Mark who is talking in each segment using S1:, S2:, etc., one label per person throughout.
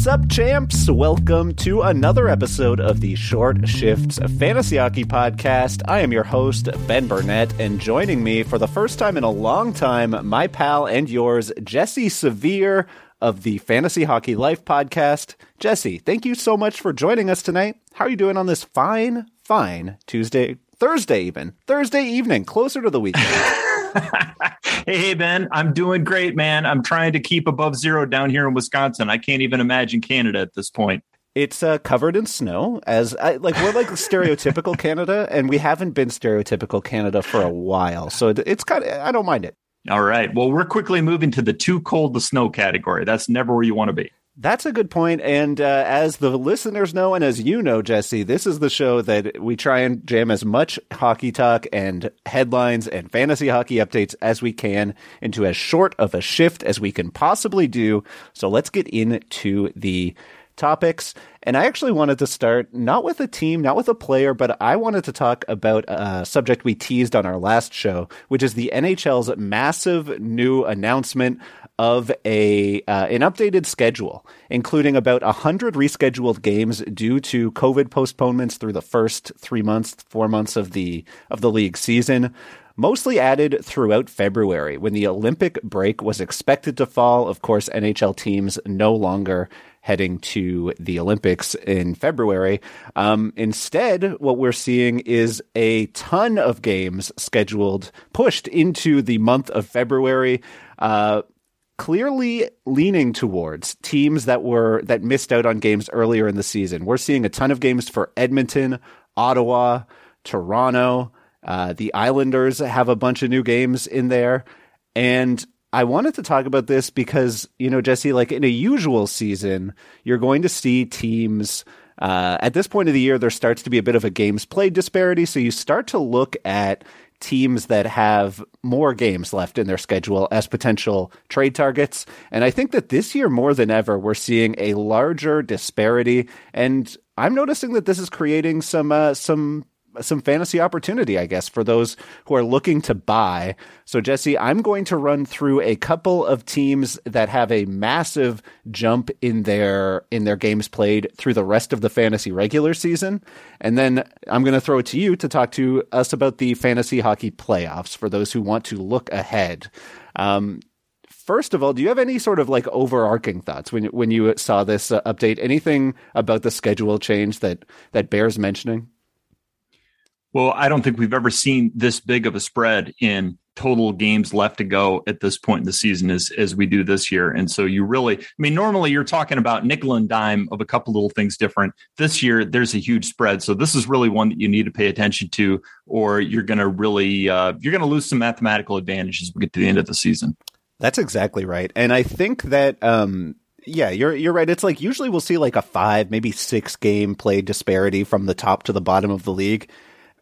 S1: What's up, champs? Welcome to another episode of the Short Shifts Fantasy Hockey Podcast. I am your host, Ben Burnett, and joining me for the first time in a long time, my pal and yours, Jesse Severe of the Fantasy Hockey Life Podcast. Jesse, thank you so much for joining us tonight. How are you doing on this fine, fine Tuesday, Thursday even, Thursday evening, closer to the weekend?
S2: hey, hey, Ben, I'm doing great, man. I'm trying to keep above zero down here in Wisconsin. I can't even imagine Canada at this point.
S1: It's uh, covered in snow, as I, like we're like stereotypical Canada, and we haven't been stereotypical Canada for a while, so it, it's kind of I don't mind it.
S2: All right, well, we're quickly moving to the too cold to snow category. That's never where you want to be.
S1: That's a good point. And uh, as the listeners know, and as you know, Jesse, this is the show that we try and jam as much hockey talk and headlines and fantasy hockey updates as we can into as short of a shift as we can possibly do. So let's get into the topics. And I actually wanted to start not with a team, not with a player, but I wanted to talk about a subject we teased on our last show, which is the NHL's massive new announcement of a uh, an updated schedule, including about hundred rescheduled games due to COVID postponements through the first three months, four months of the of the league season. Mostly added throughout February when the Olympic break was expected to fall. Of course, NHL teams no longer heading to the Olympics in February. Um, instead, what we're seeing is a ton of games scheduled, pushed into the month of February. Uh, clearly leaning towards teams that were that missed out on games earlier in the season. We're seeing a ton of games for Edmonton, Ottawa, Toronto. Uh, the Islanders have a bunch of new games in there, and I wanted to talk about this because you know Jesse, like in a usual season, you're going to see teams. Uh, at this point of the year, there starts to be a bit of a games played disparity. So you start to look at teams that have more games left in their schedule as potential trade targets. And I think that this year, more than ever, we're seeing a larger disparity. And I'm noticing that this is creating some uh, some some fantasy opportunity, I guess, for those who are looking to buy. So, Jesse, I'm going to run through a couple of teams that have a massive jump in their in their games played through the rest of the fantasy regular season, and then I'm going to throw it to you to talk to us about the fantasy hockey playoffs for those who want to look ahead. Um, first of all, do you have any sort of like overarching thoughts when when you saw this uh, update? Anything about the schedule change that that bears mentioning?
S2: Well, I don't think we've ever seen this big of a spread in total games left to go at this point in the season as as we do this year. And so you really, I mean, normally you're talking about nickel and dime of a couple little things different. This year there's a huge spread, so this is really one that you need to pay attention to, or you're going to really uh, you're going to lose some mathematical advantage as we get to the end of the season.
S1: That's exactly right, and I think that. Um, yeah, you're you're right. It's like usually we'll see like a five, maybe six game play disparity from the top to the bottom of the league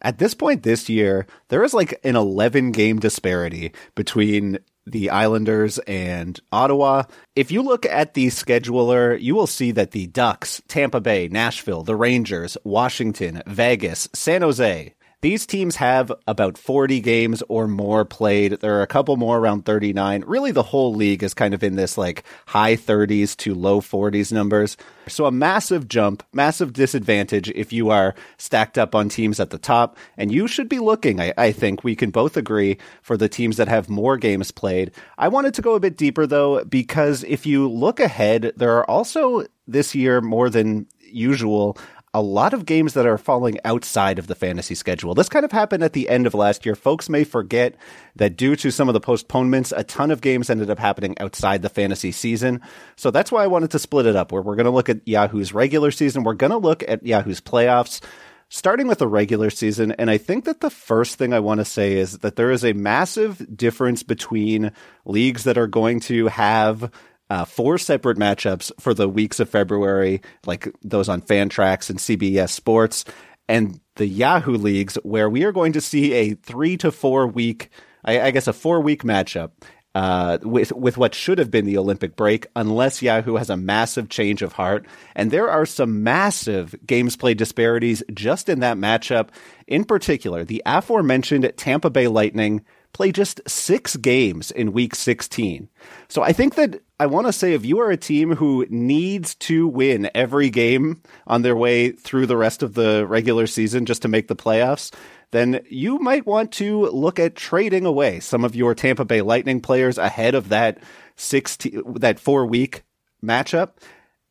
S1: at this point this year, there is like an 11 game disparity between the Islanders and Ottawa. If you look at the scheduler, you will see that the Ducks, Tampa Bay, Nashville, the Rangers, Washington, Vegas, San Jose, these teams have about 40 games or more played. There are a couple more around 39. Really, the whole league is kind of in this like high 30s to low 40s numbers. So a massive jump, massive disadvantage if you are stacked up on teams at the top. And you should be looking, I, I think we can both agree, for the teams that have more games played. I wanted to go a bit deeper though, because if you look ahead, there are also this year more than usual a lot of games that are falling outside of the fantasy schedule. This kind of happened at the end of last year. Folks may forget that due to some of the postponements, a ton of games ended up happening outside the fantasy season. So that's why I wanted to split it up where we're going to look at Yahoo's regular season. We're going to look at Yahoo's playoffs starting with the regular season. And I think that the first thing I want to say is that there is a massive difference between leagues that are going to have uh, four separate matchups for the weeks of February, like those on Fantrax and CBS Sports, and the Yahoo leagues, where we are going to see a three to four week, I, I guess, a four week matchup. Uh, with with what should have been the Olympic break, unless Yahoo has a massive change of heart, and there are some massive games play disparities just in that matchup. In particular, the aforementioned Tampa Bay Lightning play just six games in week 16. So I think that I want to say if you are a team who needs to win every game on their way through the rest of the regular season just to make the playoffs, then you might want to look at trading away some of your Tampa Bay Lightning players ahead of that 16 that 4 week matchup.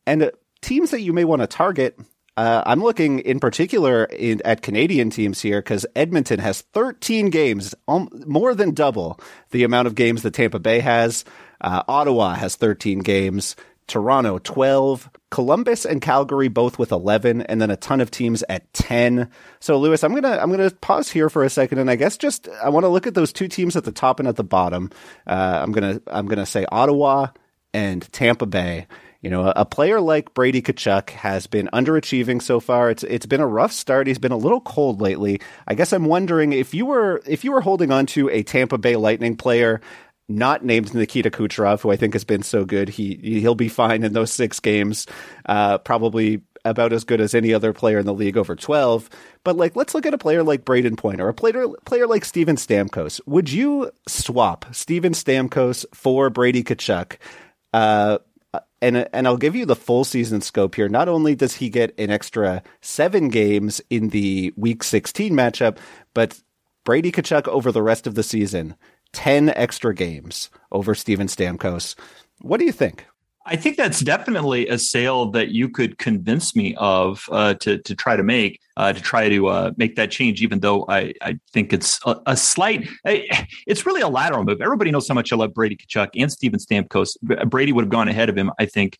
S1: And teams that you may want to target uh, I'm looking in particular in, at Canadian teams here because Edmonton has 13 games, um, more than double the amount of games that Tampa Bay has. Uh, Ottawa has 13 games. Toronto 12, Columbus and Calgary both with 11 and then a ton of teams at 10. So Lewis, I'm to I'm to pause here for a second and I guess just I want to look at those two teams at the top and at the bottom. Uh, I'm to I'm to say Ottawa and Tampa Bay. You know, a player like Brady Tkachuk has been underachieving so far. It's it's been a rough start. He's been a little cold lately. I guess I'm wondering if you were if you were holding on to a Tampa Bay Lightning player not named Nikita Kucherov, who I think has been so good. He he'll be fine in those six games. Uh, probably about as good as any other player in the league over 12. But like, let's look at a player like Brayden Point or a player player like Steven Stamkos. Would you swap Steven Stamkos for Brady Tkachuk? Uh, and and I'll give you the full season scope here. Not only does he get an extra seven games in the Week 16 matchup, but Brady Tkachuk over the rest of the season, ten extra games over Steven Stamkos. What do you think?
S2: I think that's definitely a sale that you could convince me of uh, to to try to make uh, to try to uh, make that change. Even though I, I think it's a, a, slight, it's really a lateral move. Everybody knows how much I love Brady Tkachuk and Steven Stamkos. Brady would have gone ahead of him, I think,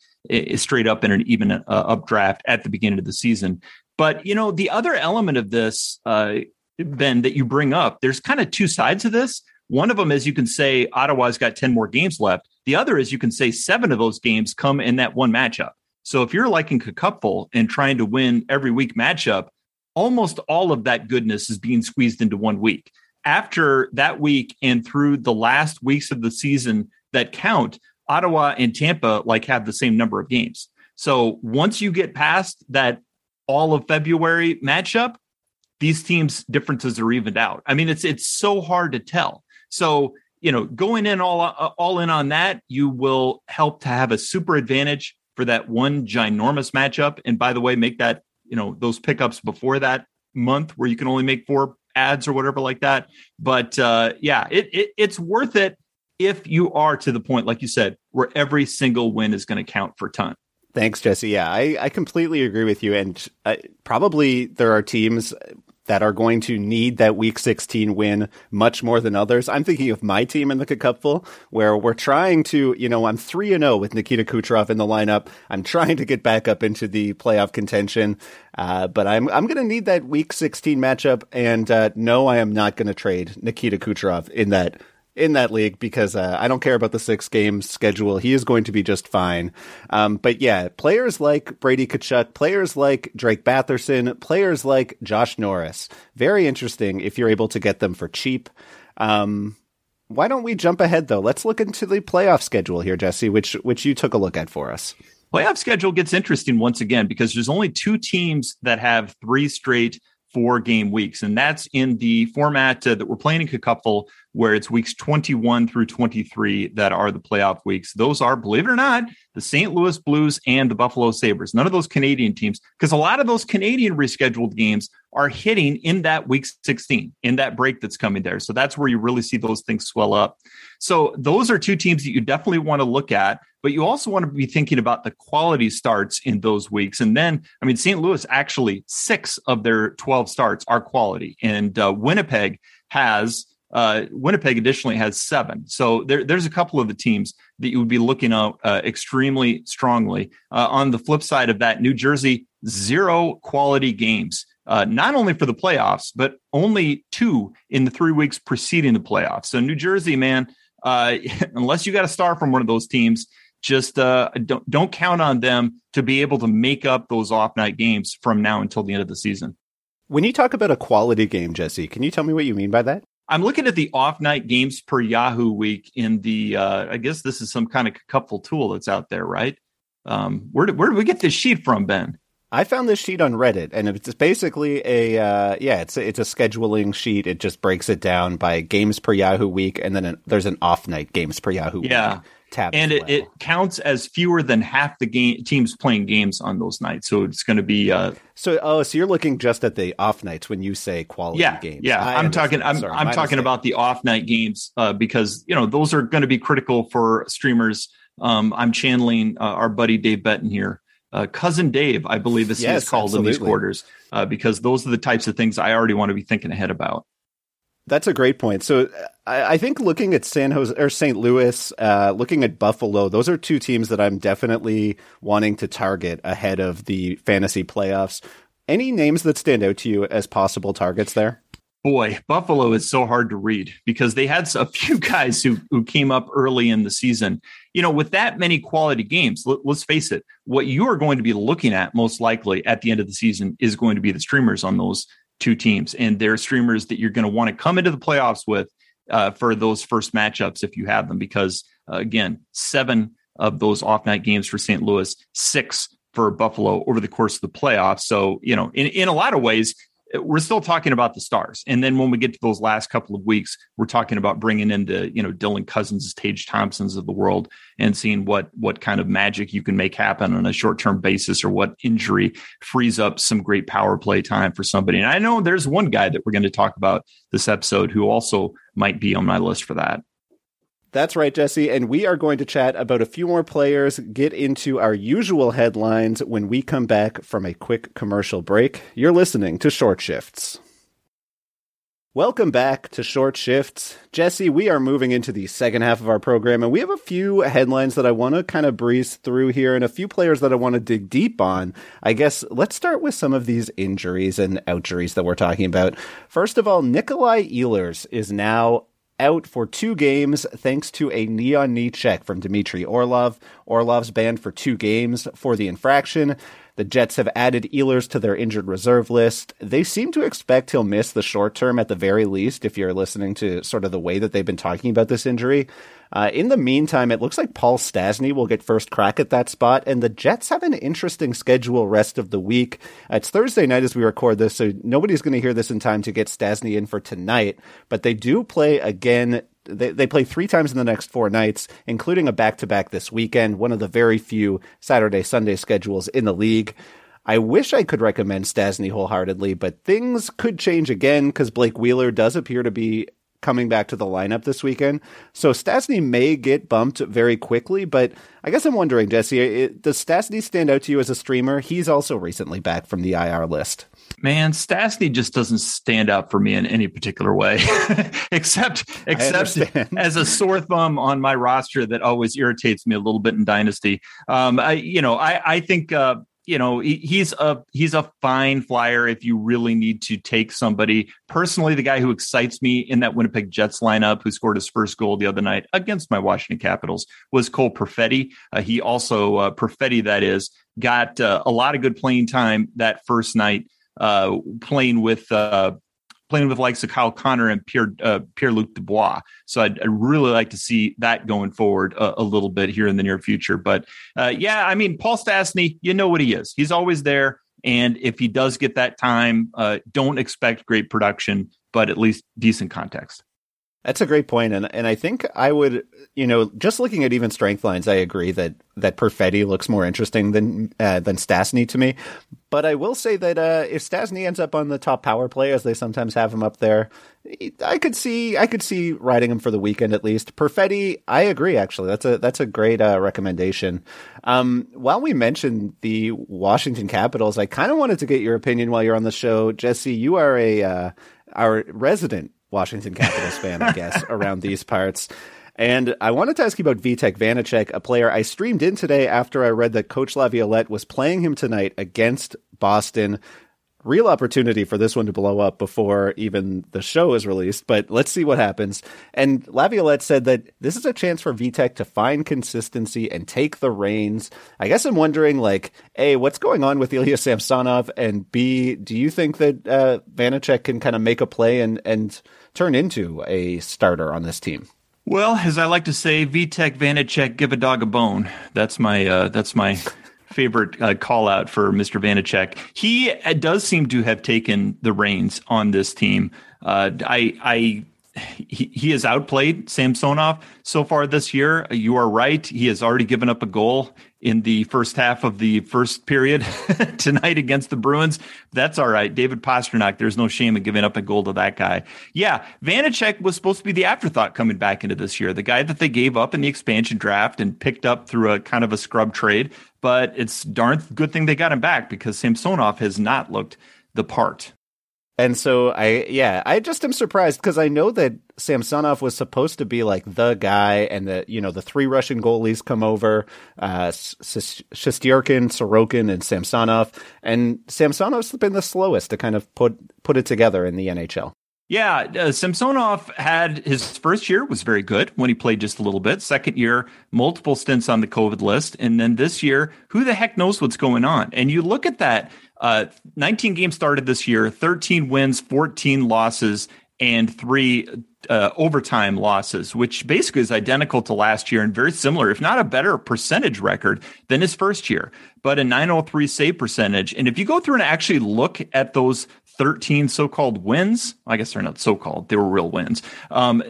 S2: straight up in an even uh, up draft at the beginning of the season. But you know, the other element of this, uh, Ben, that you bring up, there's kind of two sides of this. One of them is you can say Ottawa's got 10 more games left. The other is you can say seven of those games come in that one matchup. So if you're liking cupful and trying to win every week matchup, almost all of that goodness is being squeezed into one week. After that week and through the last weeks of the season that count, Ottawa and Tampa like have the same number of games. So once you get past that all of February matchup, these teams differences are evened out. I mean, it's it's so hard to tell. So, you know, going in all all in on that, you will help to have a super advantage for that one ginormous matchup. And by the way, make that, you know, those pickups before that month where you can only make four ads or whatever like that. But uh, yeah, it, it it's worth it if you are to the point, like you said, where every single win is going to count for ton.
S1: Thanks, Jesse. Yeah, I, I completely agree with you. And uh, probably there are teams that are going to need that week 16 win much more than others. I'm thinking of my team in the Cupful where we're trying to, you know, I'm 3 and 0 with Nikita Kucherov in the lineup. I'm trying to get back up into the playoff contention. Uh, but I'm I'm going to need that week 16 matchup and uh, no I am not going to trade Nikita Kucherov in that in that league because uh, I don't care about the six game schedule. He is going to be just fine. Um, but yeah, players like Brady Tkachuk, players like Drake Batherson, players like Josh Norris, very interesting if you're able to get them for cheap. Um, why don't we jump ahead though? Let's look into the playoff schedule here, Jesse, which which you took a look at for us.
S2: Playoff schedule gets interesting once again because there's only two teams that have three straight four game weeks. And that's in the format uh, that we're playing in Cupful, where it's weeks 21 through 23 that are the playoff weeks. Those are, believe it or not, the St. Louis Blues and the Buffalo Sabres. None of those Canadian teams, because a lot of those Canadian rescheduled games are hitting in that week 16, in that break that's coming there. So that's where you really see those things swell up. So those are two teams that you definitely want to look at, but you also want to be thinking about the quality starts in those weeks. And then, I mean, St. Louis actually six of their 12 starts are quality, and uh, Winnipeg has. Uh, Winnipeg additionally has seven. So there, there's a couple of the teams that you would be looking at uh, extremely strongly. Uh, on the flip side of that, New Jersey, zero quality games uh, not only for the playoffs, but only two in the three weeks preceding the playoffs. So New Jersey, man, uh, unless you got a star from one of those teams, just uh, don't don't count on them to be able to make up those off night games from now until the end of the season.
S1: When you talk about a quality game, Jesse, can you tell me what you mean by that?
S2: I'm looking at the off night games per Yahoo week in the. Uh, I guess this is some kind of couple tool that's out there, right? Um, where did where did we get this sheet from, Ben?
S1: I found this sheet on Reddit, and it's basically a uh, yeah, it's a, it's a scheduling sheet. It just breaks it down by games per Yahoo week, and then an, there's an off night games per Yahoo
S2: yeah.
S1: week tab,
S2: and
S1: well.
S2: it, it, counts as fewer than half the game teams playing games on those nights. So it's going to be uh,
S1: so oh, so you're looking just at the off nights when you say quality
S2: yeah,
S1: games.
S2: Yeah, I am talking. I'm Sorry, I'm talking mistake. about the off night games uh, because you know those are going to be critical for streamers. Um, I'm channeling uh, our buddy Dave Betton here uh, cousin Dave, I believe is yes, called absolutely. in these quarters, uh, because those are the types of things I already want to be thinking ahead about.
S1: That's a great point. So I, think looking at San Jose or St. Louis, uh, looking at Buffalo, those are two teams that I'm definitely wanting to target ahead of the fantasy playoffs. Any names that stand out to you as possible targets there?
S2: boy, Buffalo is so hard to read because they had a few guys who who came up early in the season. You know, with that many quality games, let, us face it, what you are going to be looking at most likely at the end of the season is going to be the streamers on those two teams, and they're streamers that you're going to want to come into the playoffs with uh, for those first matchups if you have them, because uh, again, seven of those off night games for St. Louis, six for Buffalo over the course of the playoffs. So, you know, in, in a lot of ways, we're still talking about the stars. And then when we get to those last couple of weeks, we're talking about bringing into, you know, Dylan Cozens, Tage Thompsons of the world and seeing what, what kind of magic you can make happen on a short term basis or what injury frees up some great power play time for somebody. And I know there's one guy that we're going to talk about this episode who also might be on my list for that.
S1: That's right, Jesse. And we are going to chat about a few more players, get into our usual headlines when we come back from a quick commercial break. You're listening to Short Shifts. Welcome back to Short Shifts. Jesse, we are moving into the second half of our program, and we have a few headlines that I want to kind of breeze through here and a few players that I want to dig deep on. I guess let's start with some of these injuries and outjuries that we're talking about. First of all, Nikolai Ehlers is now out for two games thanks to a knee on knee check from Dmitry Orlov. Orlov's banned for two games for the infraction. The Jets have added Ehlers to their injured reserve list. They seem to expect he'll miss the short term at the very least, if you're listening to sort of the way that they've been talking about this injury. Uh, in the meantime, it looks like Paul Stastny will get first crack at that spot, and the Jets have an interesting schedule rest of the week. It's Thursday night as we record this, so nobody's going to hear this in time to get Stastny in for tonight, but they do play again they, they play three times in the next four nights, including a back to back this weekend, one of the very few Saturday Sunday schedules in the league. I wish I could recommend Stastny wholeheartedly, but things could change again because Blake Wheeler does appear to be coming back to the lineup this weekend. So Stastny may get bumped very quickly, but I guess I'm wondering, Jesse, does Stastny stand out to you as a streamer? He's also recently back from the IR list.
S2: Man, Stastny just doesn't stand out for me in any particular way, except except as a sore thumb on my roster that always irritates me a little bit in Dynasty. Um, I, you know, I I think uh, you know he's a he's a fine flyer if you really need to take somebody. Personally the guy who excites me in that winnipeg jets lineup who scored his first goal the other night against my washington capitals was cole perfetti. Uh, he also uh, perfetti that is got uh, a lot of good playing time that first night uh, playing with uh, playing with likes of Kyle Connor and Pierre uh, Pierre Luc Dubois. So I'd, I'd, really like to see that going forward a, a little bit here in the near future. But uh, yeah, I mean, Paul Stastny, you know what he is. He's always there, and if he does get that time, uh, don't expect great production, but at least decent context.
S1: That's a great point, and and I think I would, you know, just looking at even strength lines, I agree that that Perfetti looks more interesting than uh, than Stastny to me. But I will say that uh, if Stastny ends up on the top power play, as they sometimes have him up there, I could see I could see riding him for the weekend at least. Perfetti, I agree. Actually, that's a that's a great uh, recommendation. Um, while we mentioned the Washington Capitals, I kind of wanted to get your opinion while you're on the show, Jesse. You are a uh, our resident Washington Capitals fan, I guess, around these parts. And I wanted to ask you about Vitek Vanecek, a player I streamed in today after I read that Coach Laviolette was playing him tonight against Boston real opportunity for this one to blow up before even the show is released, but let's see what happens. And Laviolette said that this is a chance for Vitek to find consistency and take the reins. I guess I'm wondering, like, A, what's going on with Ilya Samsonov? And B, do you think that uh, Vanecek can kind of make a play and, and turn into a starter on this team?
S2: Well, as I like to say, Vitek Vanecek, give a dog a bone. That's my uh, that's my favorite uh, call out for Mr. Vanecek. He uh, does seem to have taken the reins on this team. Uh, I, I, he, he has outplayed Samsonov so far this year. You are right. He has already given up a goal in the first half of the first period tonight against the Bruins. That's all right. David Pastrnak, there's no shame in giving up a goal to that guy. Yeah, Vanecek was supposed to be the afterthought coming back into this year, the guy that they gave up in the expansion draft and picked up through a kind of a scrub trade. But it's darn good thing they got him back because Samsonov has not looked the part.
S1: And so I, yeah, I just am surprised because I know that Samsonov was supposed to be like the guy, and that you know the three Russian goalies come over, uh, Shesterkin, Sorokin, and Samsonov, and Samsonov's been the slowest to kind of put put it together in the NHL.
S2: Yeah, uh, Samsonov had his first year was very good when he played just a little bit. Second year, multiple stints on the COVID list, and then this year, who the heck knows what's going on? And you look at that uh, 19 games started this year, 13 wins, 14 losses, and three uh, overtime losses, which basically is identical to last year and very similar, if not a better percentage record than his first year, but a 903 save percentage. And if you go through and actually look at those 13 so called wins, I guess they're not so called, they were real wins. Um,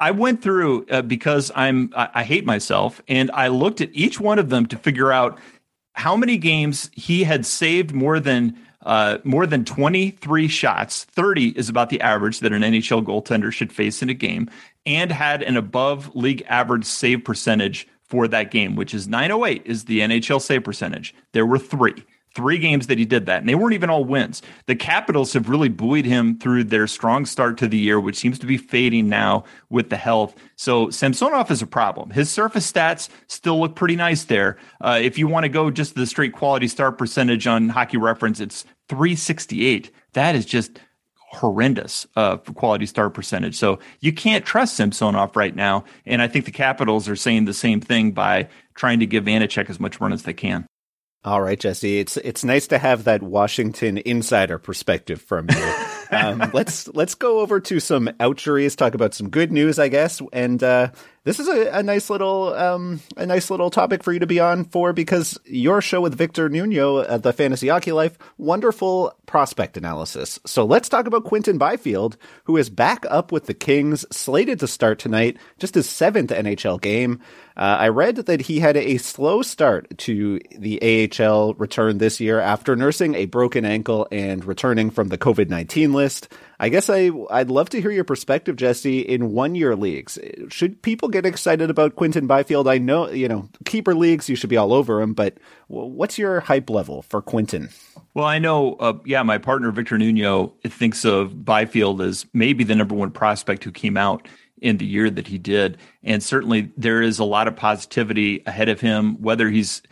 S2: I went through uh, because I'm I, I hate myself, and I looked at each one of them to figure out how many games he had saved more than uh, more than 23 shots. 30 is about the average that an NHL goaltender should face in a game, and had an above league average save percentage for that game, which is 908 is the NHL save percentage. There were three three games that he did that, and they weren't even all wins. The Capitals have really buoyed him through their strong start to the year, which seems to be fading now with the health. So Samsonov is a problem. His surface stats still look pretty nice there. Uh, if you want to go just the straight quality start percentage on Hockey Reference, it's 368. That is just horrendous uh, for quality start percentage. So you can't trust Samsonov right now. And I think the Capitals are saying the same thing by trying to give Vanecek as much run as they can.
S1: All right, Jesse. It's it's nice to have that Washington insider perspective from you. um, let's let's go over to some outcheries, talk about some good news, I guess, and uh, this is a, a nice little um, a nice little topic for you to be on for because your show with Victor Nuno, at the Fantasy Hockey Life, wonderful prospect analysis. So let's talk about Quinton Byfield, who is back up with the Kings, slated to start tonight, just his seventh NHL game. Uh, I read that he had a slow start to the AHL return this year after nursing a broken ankle and returning from the COVID 19 list. I guess I I'd love to hear your perspective, Jesse, in one year leagues. Should people get excited about Quinton Byfield? I know you know keeper leagues, you should be all over him, but what's your hype level for Quinton?
S2: Well, I know, uh, yeah, my partner Victor Nuno thinks of Byfield as maybe the number one prospect who came out in the year that he did, and certainly there is a lot of positivity ahead of him. Whether he's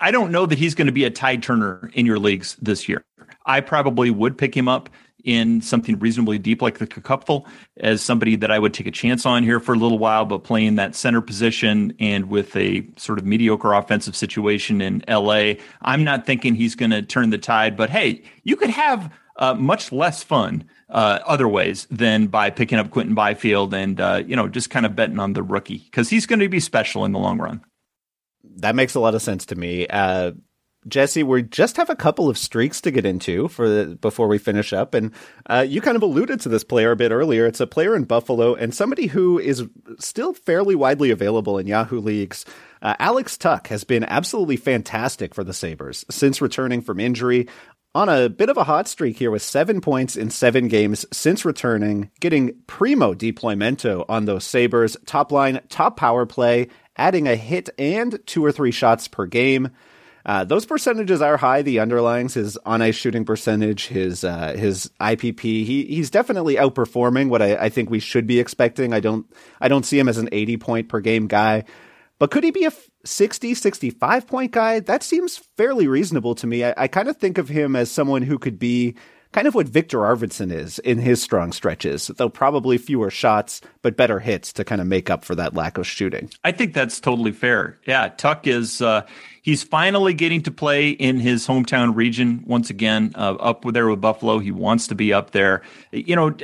S2: I don't know that he's going to be a tide turner in your leagues this year. I probably would pick him up in something reasonably deep like the Cupful as somebody that I would take a chance on here for a little while, but playing that center position and with a sort of mediocre offensive situation in LA, I'm not thinking he's going to turn the tide. But hey, you could have uh, much less fun uh, other ways than by picking up Quinton Byfield and uh, you know just kind of betting on the rookie because he's going to be special in the long run.
S1: That makes a lot of sense to me. Jesse, we just have a couple of streaks to get into for the, before we finish up, and uh, you kind of alluded to this player a bit earlier. It's a player in Buffalo and somebody who is still fairly widely available in Yahoo leagues. Uh, Alex Tuch has been absolutely fantastic for the Sabres since returning from injury. On a bit of a hot streak here with seven points in seven games since returning, getting primo deploymento on those Sabres. Top line, top power play, adding a hit and two or three shots per game. Uh, those percentages are high. The underlings, his on ice shooting percentage, his uh, his IPP, he he's definitely outperforming what I, I, think we should be expecting. I don't I don't see him as an 80 point per game guy, but could he be a 60, 65 point guy? That seems fairly reasonable to me. I, I kind of think of him as someone who could be kind of what Viktor Arvidsson is in his strong stretches, though probably fewer shots, but better hits to kind of make up for that lack of shooting.
S2: I think that's totally fair. Yeah, Tuch is, uh, he's finally getting to play in his hometown region once again, uh, up there with Buffalo. He wants to be up there. You know,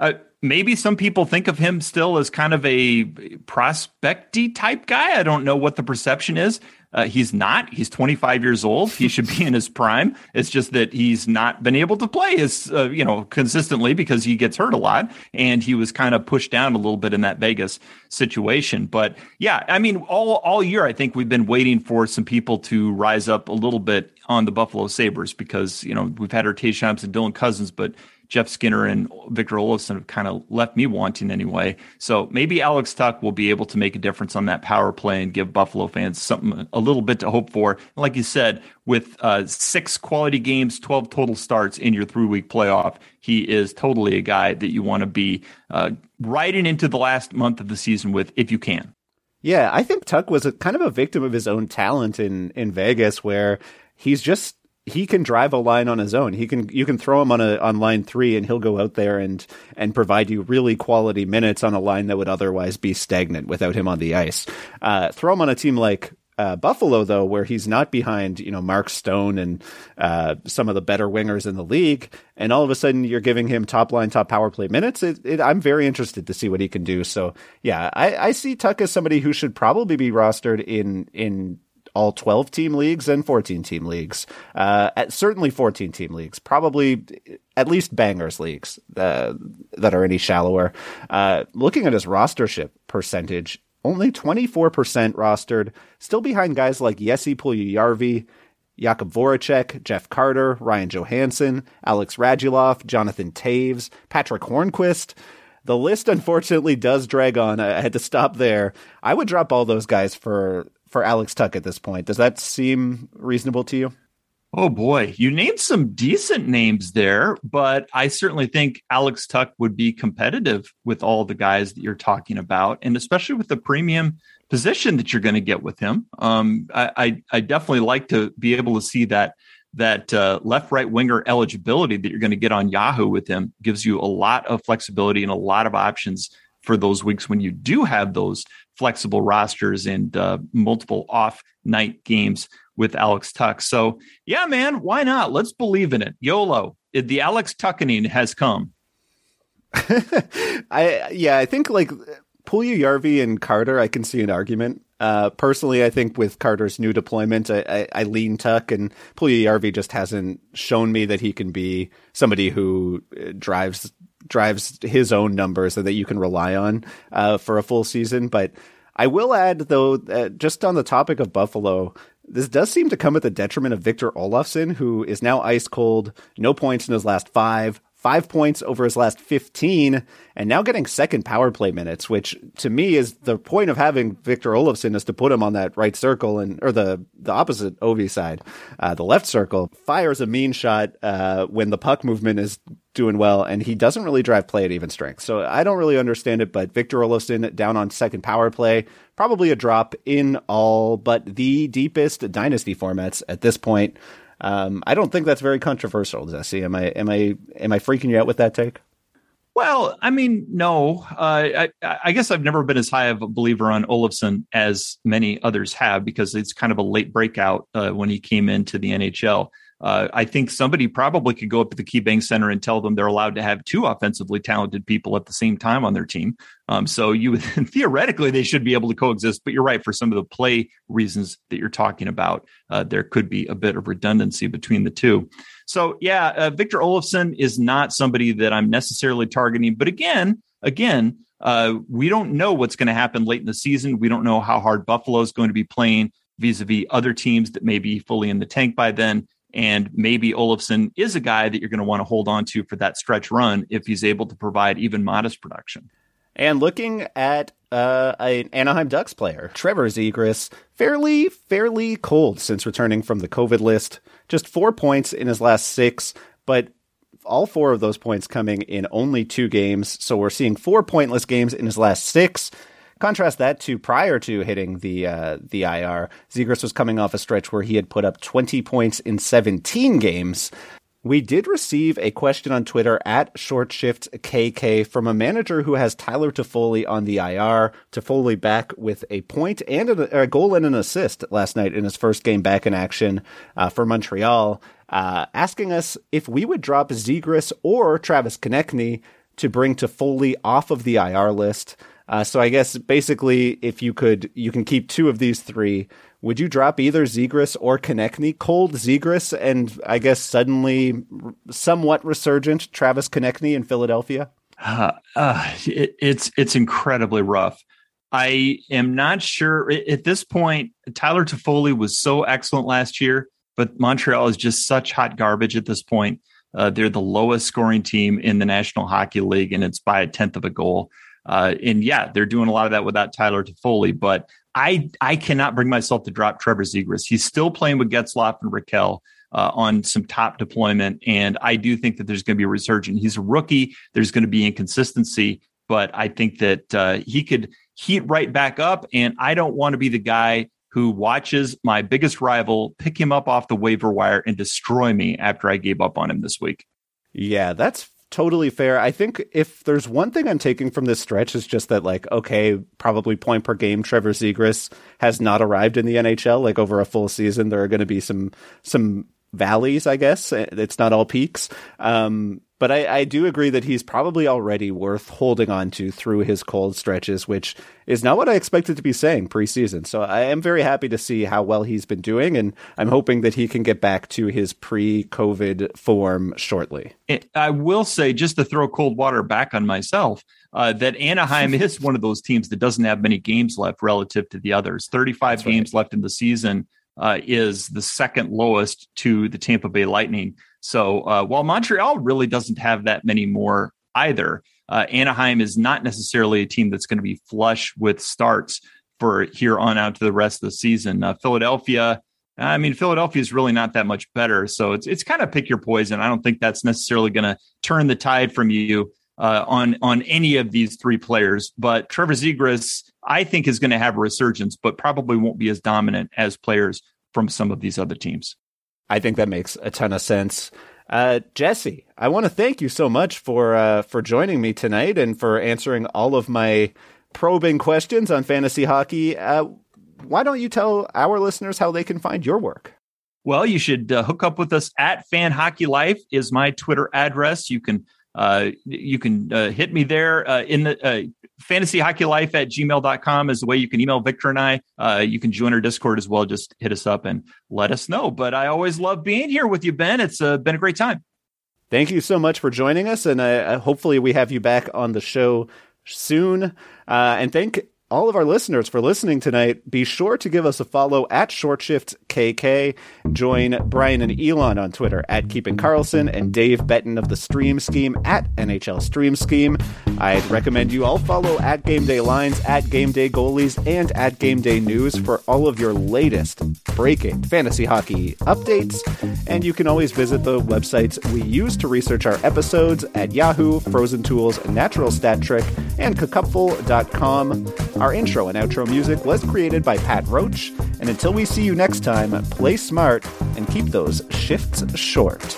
S2: uh, maybe some people think of him still as kind of a prospecty type guy. I don't know what the perception is. Uh, he's not. He's 25 years old. He should be in his prime. It's just that he's not been able to play as uh, you know consistently because he gets hurt a lot, and he was kind of pushed down a little bit in that Vegas situation. But yeah, I mean, all all year I think we've been waiting for some people to rise up a little bit on the Buffalo Sabres because you know we've had our Tayshaun and Dylan Cozens, but Jeff Skinner and Victor Olofsson have kind of left me wanting anyway. So maybe Alex Tuch will be able to make a difference on that power play and give Buffalo fans something a little bit to hope for. like you said, with uh, six quality games, 12 total starts in your three week playoff, he is totally a guy that you want to be uh, riding into the last month of the season with if you can.
S1: Yeah, I think Tuch was a, kind of a victim of his own talent in, in Vegas where he's just he can drive a line on his own. He can you can throw him on a on line three and he'll go out there and and provide you really quality minutes on a line that would otherwise be stagnant without him on the ice. Uh, throw him on a team like uh, Buffalo though, where he's not behind you know Mark Stone and uh, some of the better wingers in the league, and all of a sudden you're giving him top line, top power play minutes. It, it, I'm very interested to see what he can do. So yeah, I, I see Tuch as somebody who should probably be rostered in in all 12 team leagues and 14 team leagues. Uh, at, certainly 14 team leagues, probably at least bangers leagues uh, that are any shallower. Uh, looking at his rostership percentage, only 24% rostered, still behind guys like Jesse Puljujarvi, Jakub Voracek, Jeff Carter, Ryan Johansen, Alex Radulov, Jonathan Toews, Patric Hornqvist. The list unfortunately does drag on. I had to stop there. I would drop all those guys for for Alex Tuch at this point. Does that seem reasonable to you?
S2: Oh boy, you named some decent names there, but I certainly think Alex Tuch would be competitive with all the guys that you're talking about, and especially with the premium position that you're going to get with him. Um, I, I, I, definitely like to be able to see that that uh, left right winger eligibility that you're going to get on Yahoo with him gives you a lot of flexibility and a lot of options for those weeks when you do have those flexible rosters and uh, multiple off night games with Alex Tuch. So, yeah, man, why not? Let's believe in it. YOLO. The Alex Tuckening has come.
S1: I yeah, I think like Puljujarvi and Carter, I can see an argument. Uh, personally, I think with Carter's new deployment, I, I, I lean Tuch, and Puljujarvi just hasn't shown me that he can be somebody who uh, drives drives his own numbers that you can rely on uh, for a full season. But I will add, though, uh, just on the topic of Buffalo, this does seem to come at the detriment of Victor Olofsson, who is now ice cold, no points in his last five, five points over his last 15, and now getting second power play minutes, which to me is the point of having Victor Olofsson is to put him on that right circle and, or the, the opposite Ovi side, uh, the left circle, fires a mean shot, uh, when the puck movement is doing well, and he doesn't really drive play at even strength. So I don't really understand it, but Victor Olofsson down on second power play, probably a drop in all but the deepest dynasty formats at this point. Um, I don't think that's very controversial, Jesse. Am I am I am I freaking you out with that take?
S2: Well, I mean, no. Uh, I, I, guess I've never been as high of a believer on Olofsson as many others have because it's kind of a late breakout uh, when he came into the NHL. Uh, I think somebody probably could go up to the KeyBank Center and tell them they're allowed to have two offensively talented people at the same time on their team. Um, so you theoretically they should be able to coexist. But you're right for some of the play reasons that you're talking about. Uh, there could be a bit of redundancy between the two. So yeah, uh, Victor Olofsson is not somebody that I'm necessarily targeting. But again, again, uh, we don't know what's going to happen late in the season. We don't know how hard Buffalo is going to be playing vis-a-vis other teams that may be fully in the tank by then. And maybe Olofsson is a guy that you're going to want to hold on to for that stretch run if he's able to provide even modest production.
S1: And looking at uh, an Anaheim Ducks player, Trevor Zegras, fairly, fairly cold since returning from the COVID list. Just four points in his last six, but all four of those points coming in only two games. So we're seeing four pointless games in his last six. Contrast that to prior to hitting the uh, the IR, Zegras was coming off a stretch where he had put up 20 points in 17 games. We did receive a question on Twitter at ShortShiftKK from a manager who has Tyler Toffoli on the IR. Toffoli back with a point and a, goal and an assist last night in his first game back in action uh, for Montreal, uh, asking us if we would drop Zegras or Travis Konecny to bring Toffoli off of the IR list. Uh, so I guess basically, if you could, you can keep two of these three. Would you drop either Zegras or Konecny? Cold Zegras, and I guess suddenly somewhat resurgent Travis Konecny in Philadelphia.
S2: Uh, uh, it, it's it's incredibly rough. I am not sure at this point. Tyler Toffoli was so excellent last year, but Montreal is just such hot garbage at this point. Uh, they're the lowest scoring team in the National Hockey League, and it's by a tenth of a goal. Uh, and yeah, they're doing a lot of that without Tyler Toffoli. But I I cannot bring myself to drop Trevor Zegras. He's still playing with Getzlaf and Rakell. Uh, on some top deployment. And I do think that there's going to be a resurgence. He's a rookie. There's going to be inconsistency, but I think that uh, he could heat right back up. And I don't want to be the guy who watches my biggest rival pick him up off the waiver wire and destroy me after I gave up on him this week.
S1: Yeah, that's totally fair. I think if there's one thing I'm taking from this stretch is just that like okay, probably point per game Trevor Zegras has not arrived in the NHL like over a full season. There are going to be some some valleys, I guess. It's not all peaks. Um, but I, I, do agree that he's probably already worth holding on to through his cold stretches, which is not what I expected to be saying preseason. So I am very happy to see how well he's been doing, and I'm hoping that he can get back to his pre-COVID form shortly.
S2: I will say, just to throw cold water back on myself, uh, that Anaheim is one of those teams that doesn't have many games left relative to the others. 35 That's games right. left in the season uh, is the second lowest to the Tampa Bay Lightning. So uh, while Montreal really doesn't have that many more either, uh, Anaheim is not necessarily a team that's going to be flush with starts for here on out to the rest of the season. Uh, Philadelphia, I mean, Philadelphia is really not that much better. So it's it's kind of pick your poison. I don't think that's necessarily going to turn the tide from you uh, on on any of these three players. But Trevor Zegras, I think, is going to have a resurgence, but probably won't be as dominant as players from some of these other teams.
S1: I think that makes a ton of sense. Uh, Jesse, I want to thank you so much for uh, for joining me tonight and for answering all of my probing questions on fantasy hockey. Uh, why don't you tell our listeners how they can find your work?
S2: Well, you should uh, hook up with us at Fan Hockey Life is my Twitter address. You can uh, you can uh, hit me there uh, in the uh, fantasy hockey life at gmail.com is the way you can email Victor and I. Uh, you can join our Discord as well. Just hit us up and let us know. But I always love being here with you, Ben. It's uh, been a great time.
S1: Thank you so much for joining us. And hopefully we have you back on the show soon. and thank all of our listeners for listening tonight. Be sure to give us a follow at ShortShiftKK. Join Brian and Elon on Twitter at Keeping Carlson and Dave Betton of the Stream Scheme at NHL Stream Scheme. I'd recommend you all follow at Game Day Lines, at Game Day Goalies, and at Game Day News for all of your latest breaking fantasy hockey updates. And you can always visit the websites we use to research our episodes at Yahoo, Frozen Tools, Natural Stat Trick, and Cacupful.com. Our intro and outro music was created by Pat Roach. And until we see you next time, play smart and keep those shifts short.